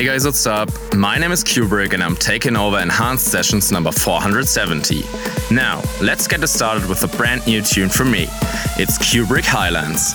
Hey guys, what's up? My name is Kubrick and I'm taking over Enhanced Sessions number 470. Now, let's get started with a brand new tune from me. It's Kubrick Highlands.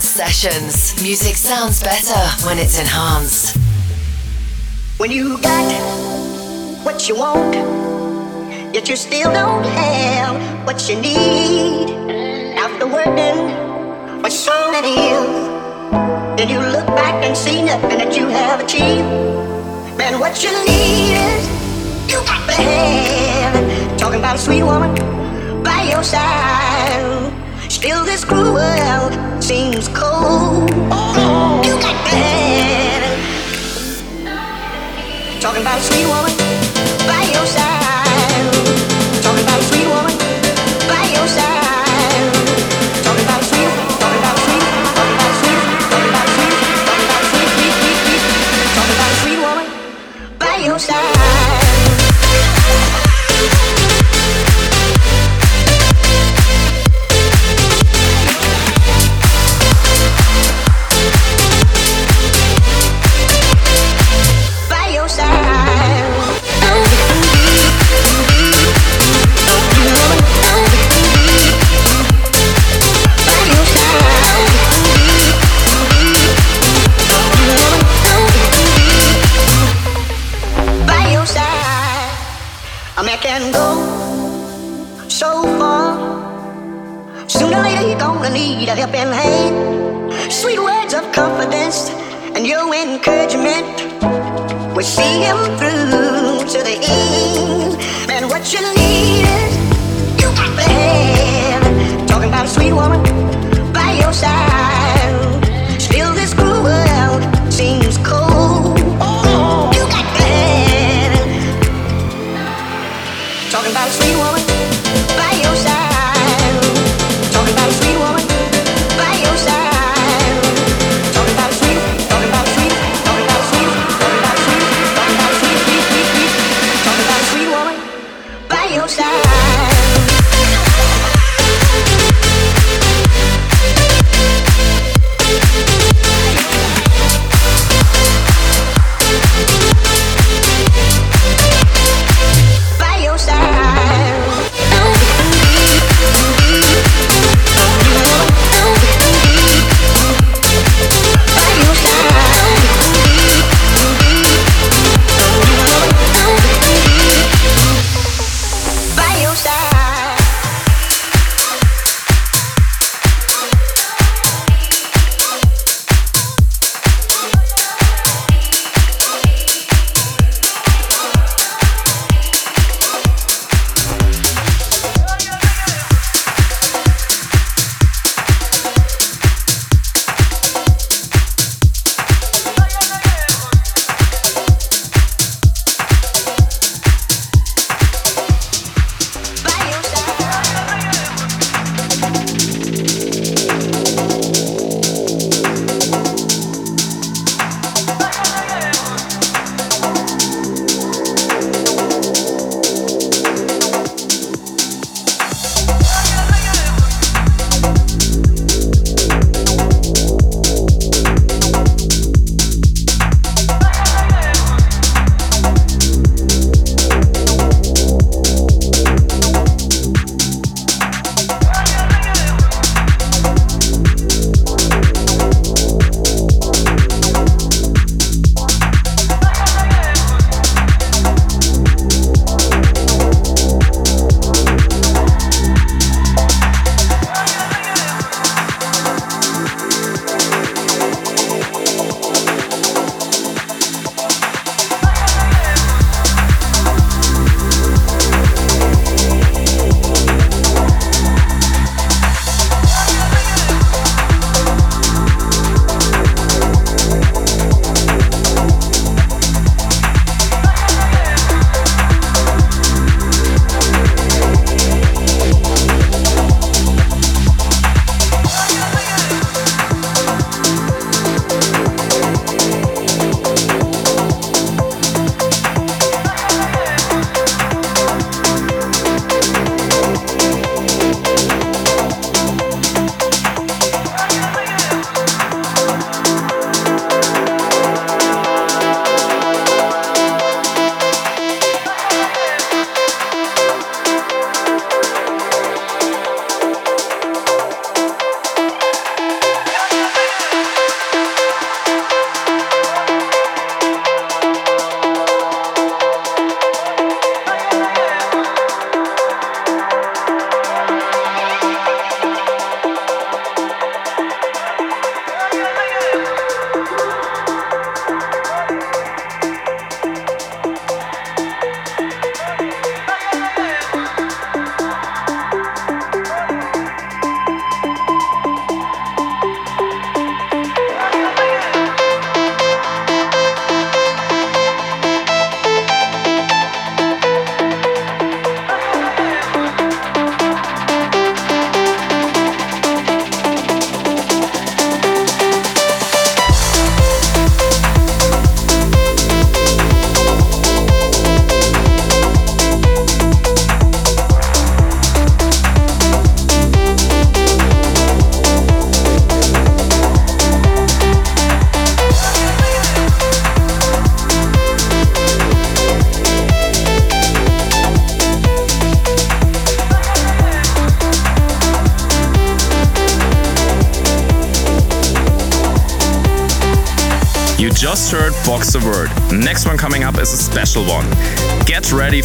Sessions. Music sounds better when it's enhanced. When you got what you want, yet you still don't have what you need. After working for so many years, then you look back and see nothing that you have achieved. Man, what you need is you got the have. Talking about a sweet woman by your side Still, this cruel world seems cold. Oh, you got bad. Talking about sweet woman by your side. Sweet words of confidence and your encouragement will see him through.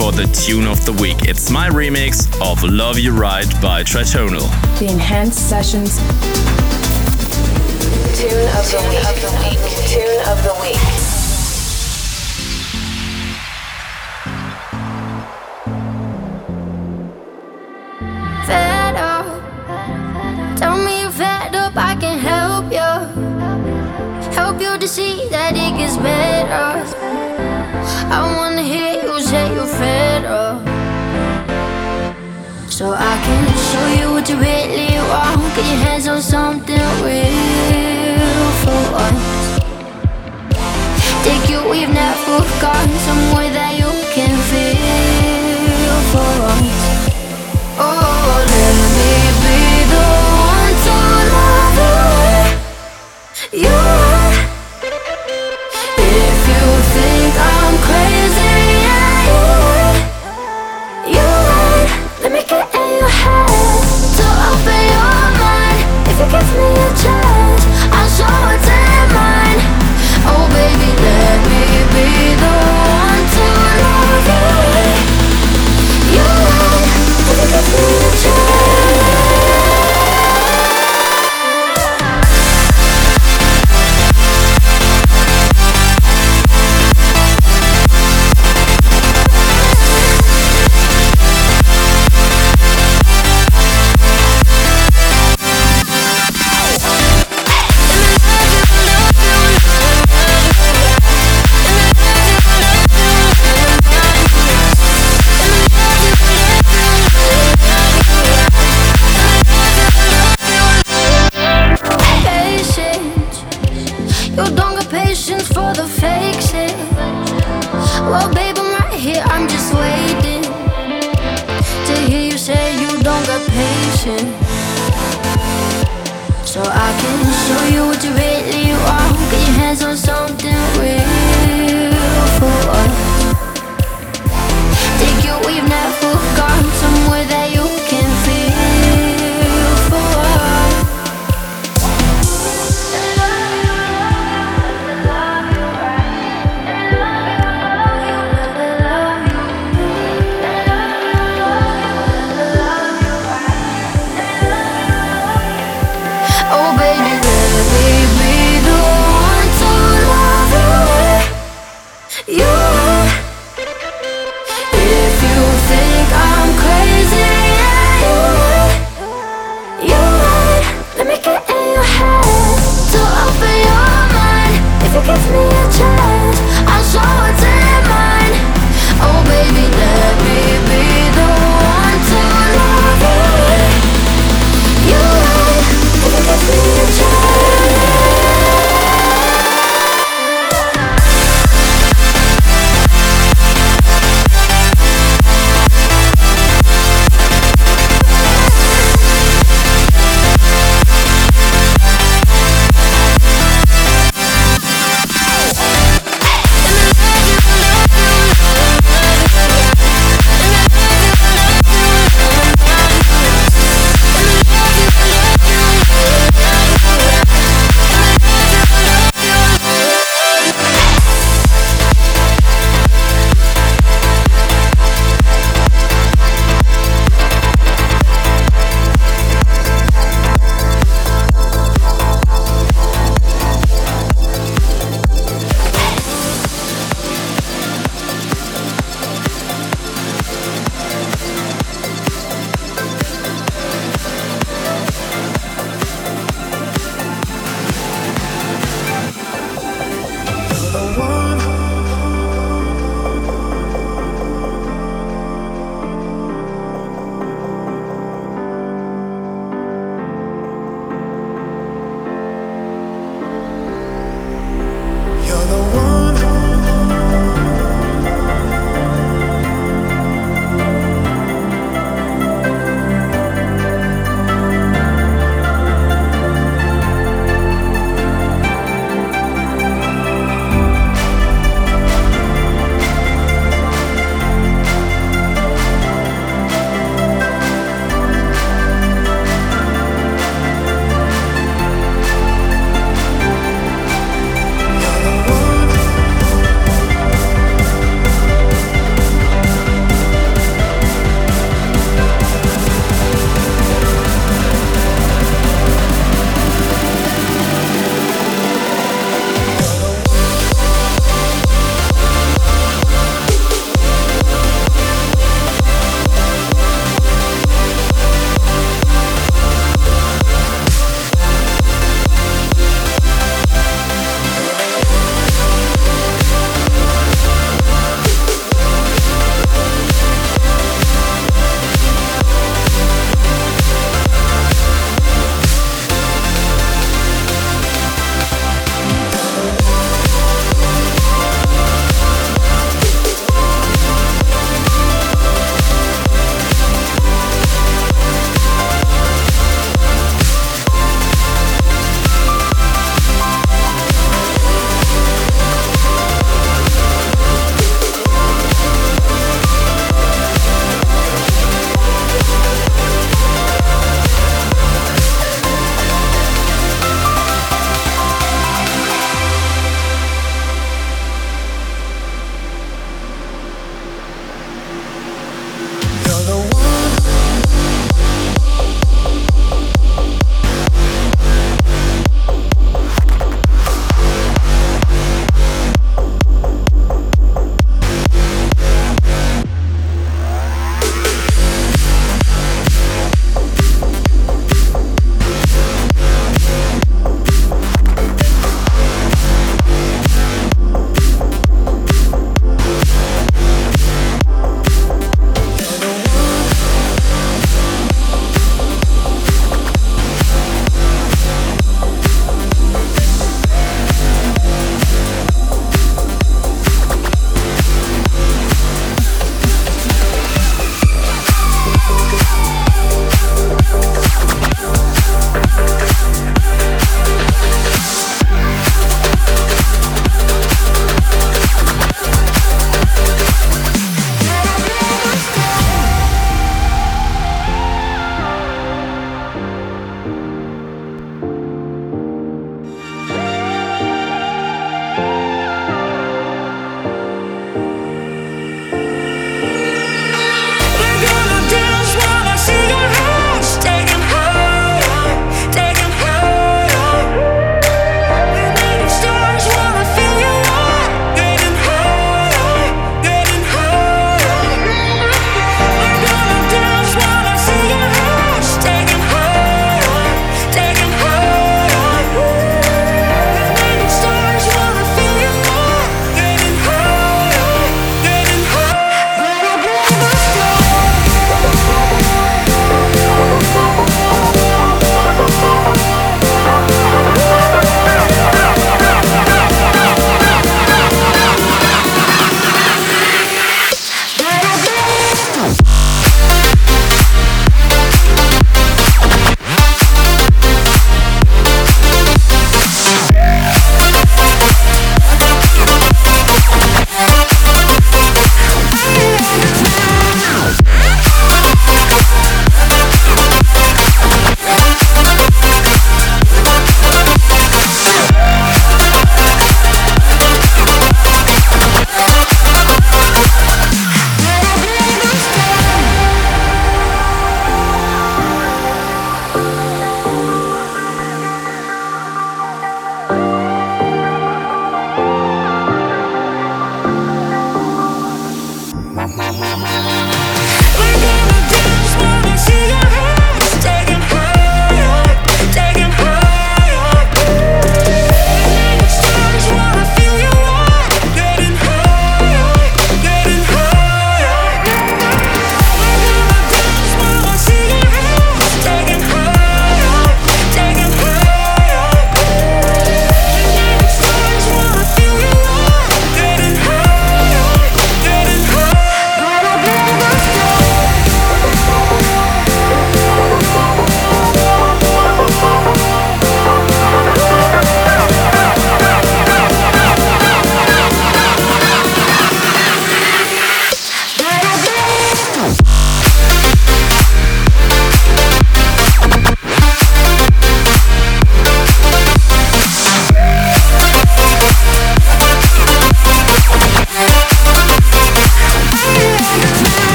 For the tune of the week. It's my remix of Love You Right by Tritonal. The Enhanced Sessions. Tune of the week. Tune of the week. Tell me that up. I can help you Help you to see that it gets better. I wanna So I can show you what you really want. Get your hands on something real for once. Take you we've never gone somewhere that you can feel for once. Oh, let me be the one to love you. You. give me a chance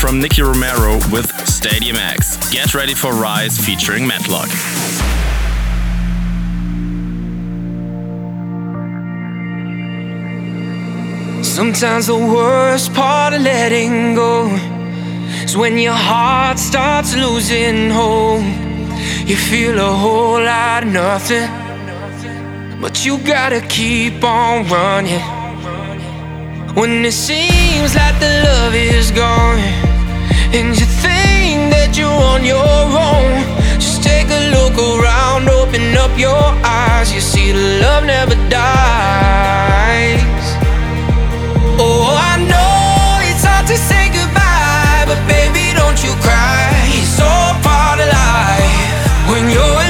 from Nicky Romero with Stadiumx. Get ready for Rise featuring Matluck. Sometimes the worst part of letting go is when your heart starts losing hope. You feel a whole lot of nothing, but you gotta keep on running. When it seems like the love is gone. And you think that you're on your own. Just take a look around, open up your eyes. You see the love never dies. Oh, I know it's hard to say goodbye But baby, don't you cry, it's all part of life. When you're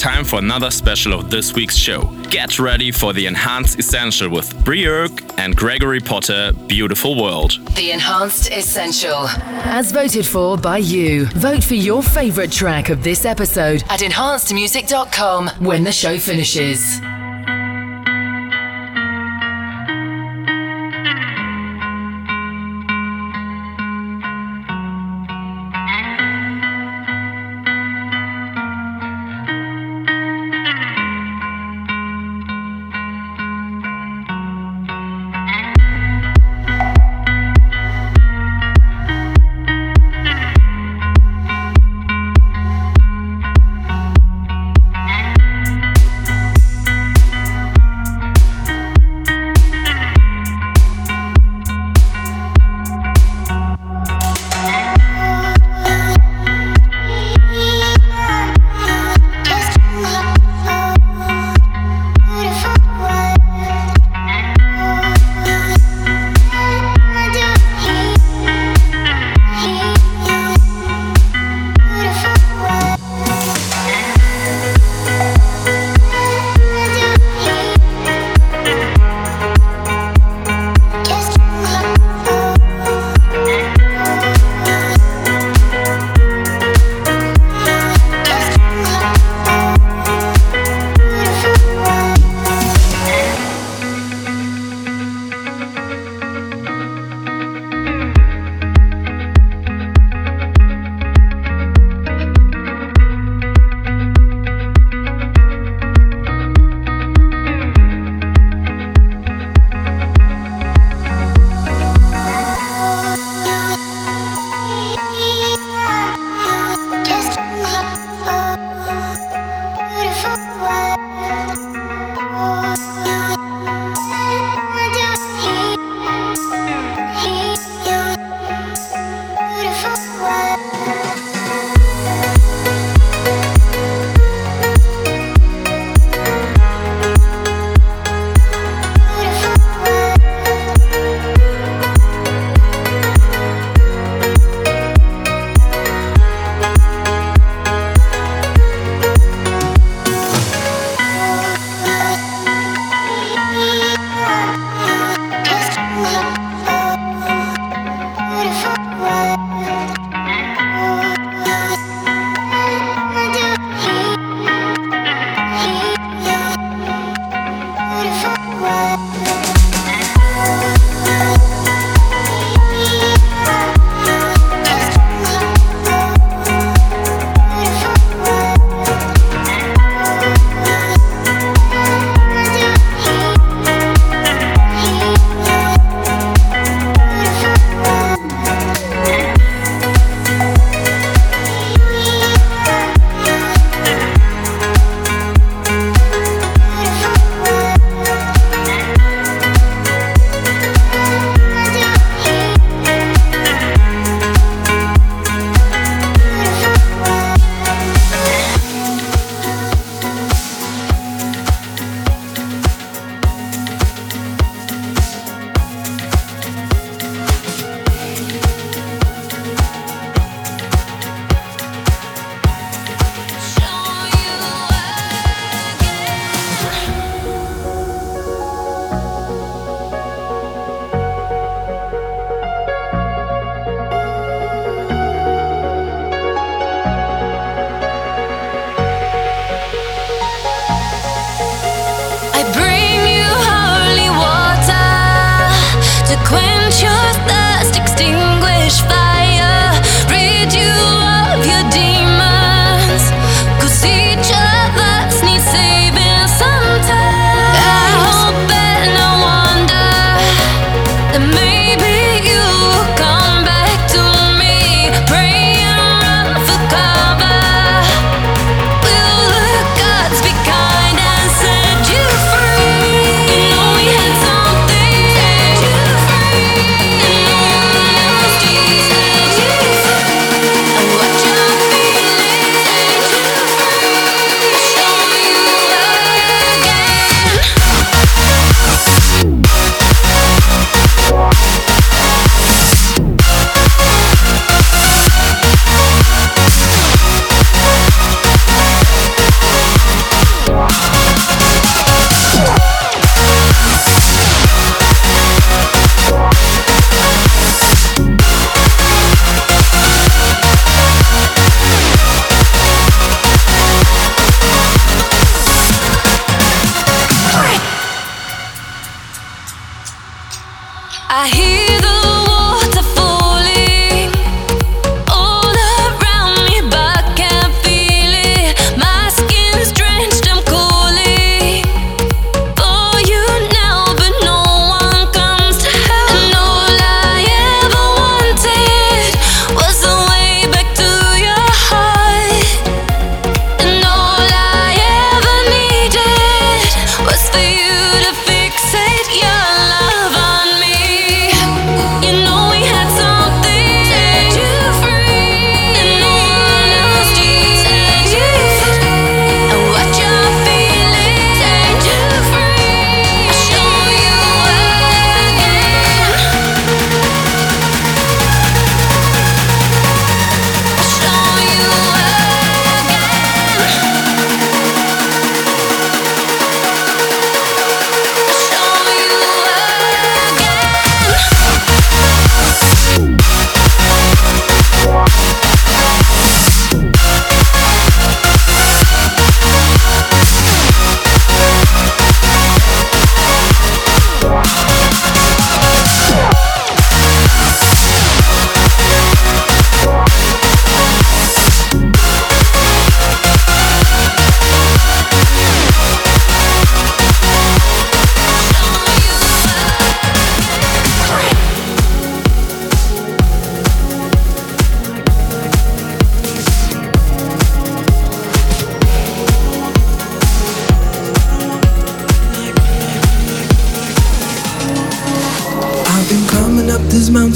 Time for another special of this week's show. Get ready for the Enhanced Essential with Briurk and Gregory Potter, Beautiful World. The Enhanced Essential. As voted for by you. Vote for your favorite track of this episode at enhancedmusic.com when the show finishes.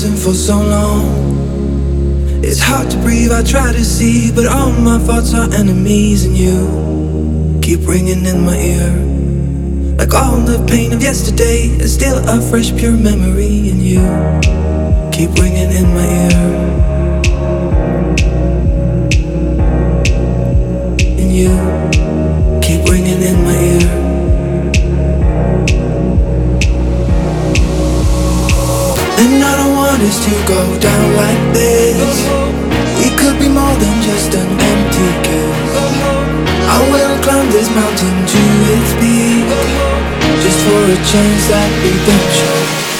Frozen for so long. It's hard to breathe, I try to see, but all my thoughts are enemies, and you keep ringing in my ear. Like all the pain of yesterday is still a fresh, pure memory, and you keep ringing in my ear. And you keep ringing in my ear. I don't want us to go down like this. We could be more than just an empty kiss. I will climb this mountain to its peak, just for a chance at redemption.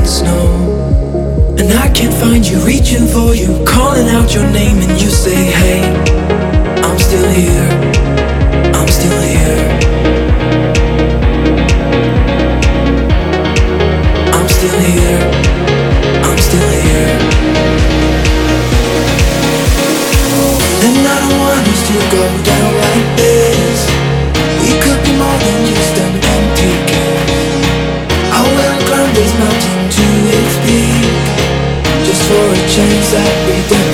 In snow. And I can't find you, reaching for you Calling out your name and you say hey I'm still here, I'm still here. I'm still here, I'm still here. And I don't want us to go down actions that we do.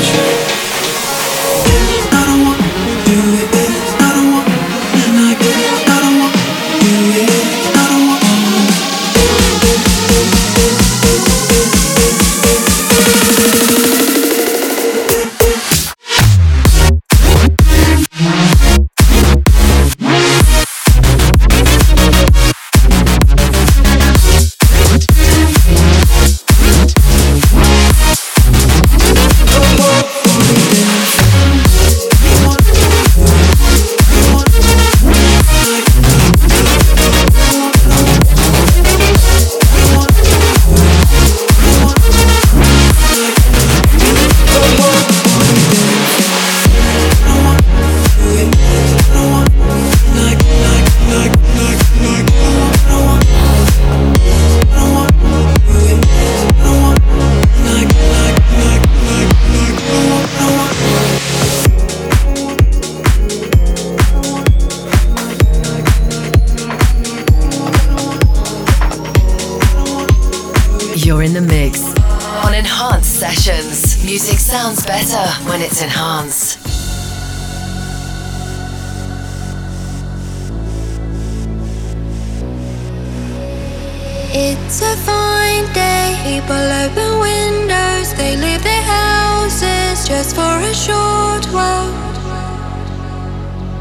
It's a fine day. People open windows, they leave their houses just for a short while.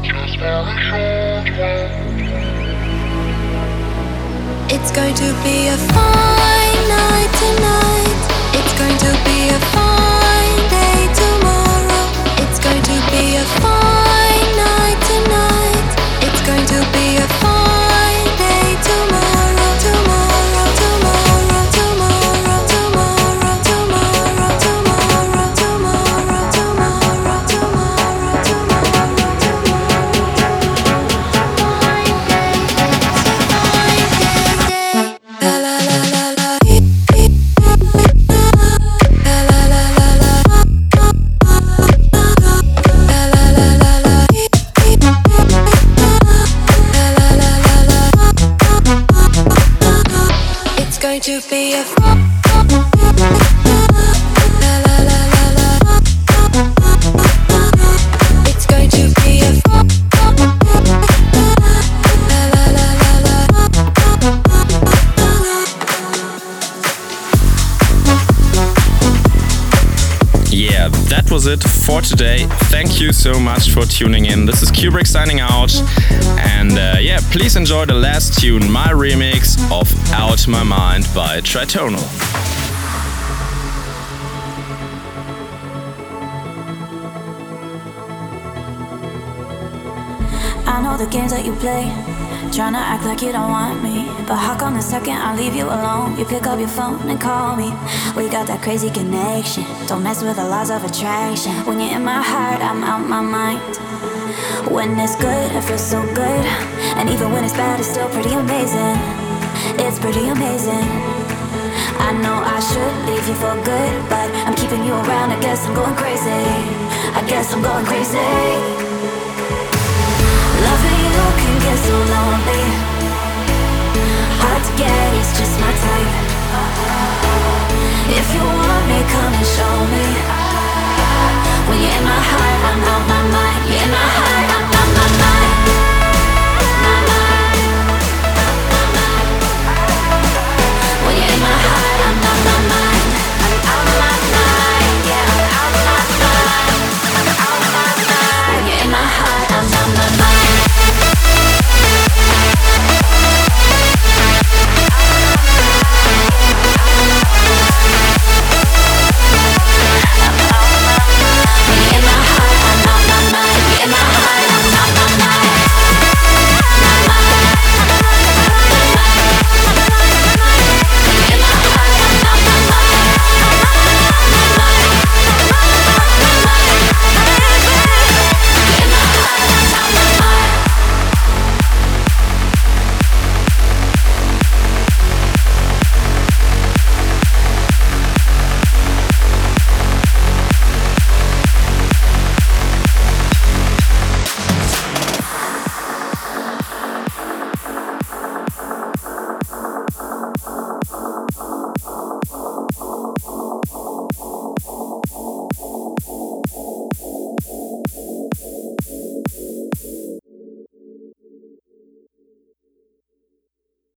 Just for a short while. It's going to be a fine night tonight. It's going to be a It for today. Thank you so much for tuning in. This is Kubrick signing out. And uh, yeah, please enjoy the last tune, my remix of Out My Mind by Tritonal. I know the games that you play. Trying to act like you don't want me but how come the second I leave you alone? You pick up your phone and call me. We got that crazy connection. Don't mess with the laws of attraction. When you're in my heart, I'm out my mind. When it's good, it feels so good. And even when it's bad, it's still pretty amazing. It's pretty amazing. I know I should leave you for good, but I'm keeping you around. I guess I'm going crazy. I guess I'm going crazy. Loving you can get so lonely. Hard to get, it's just my type. If you want me, come and show me. When you're in my heart, I'm out my mind. You're in my heart.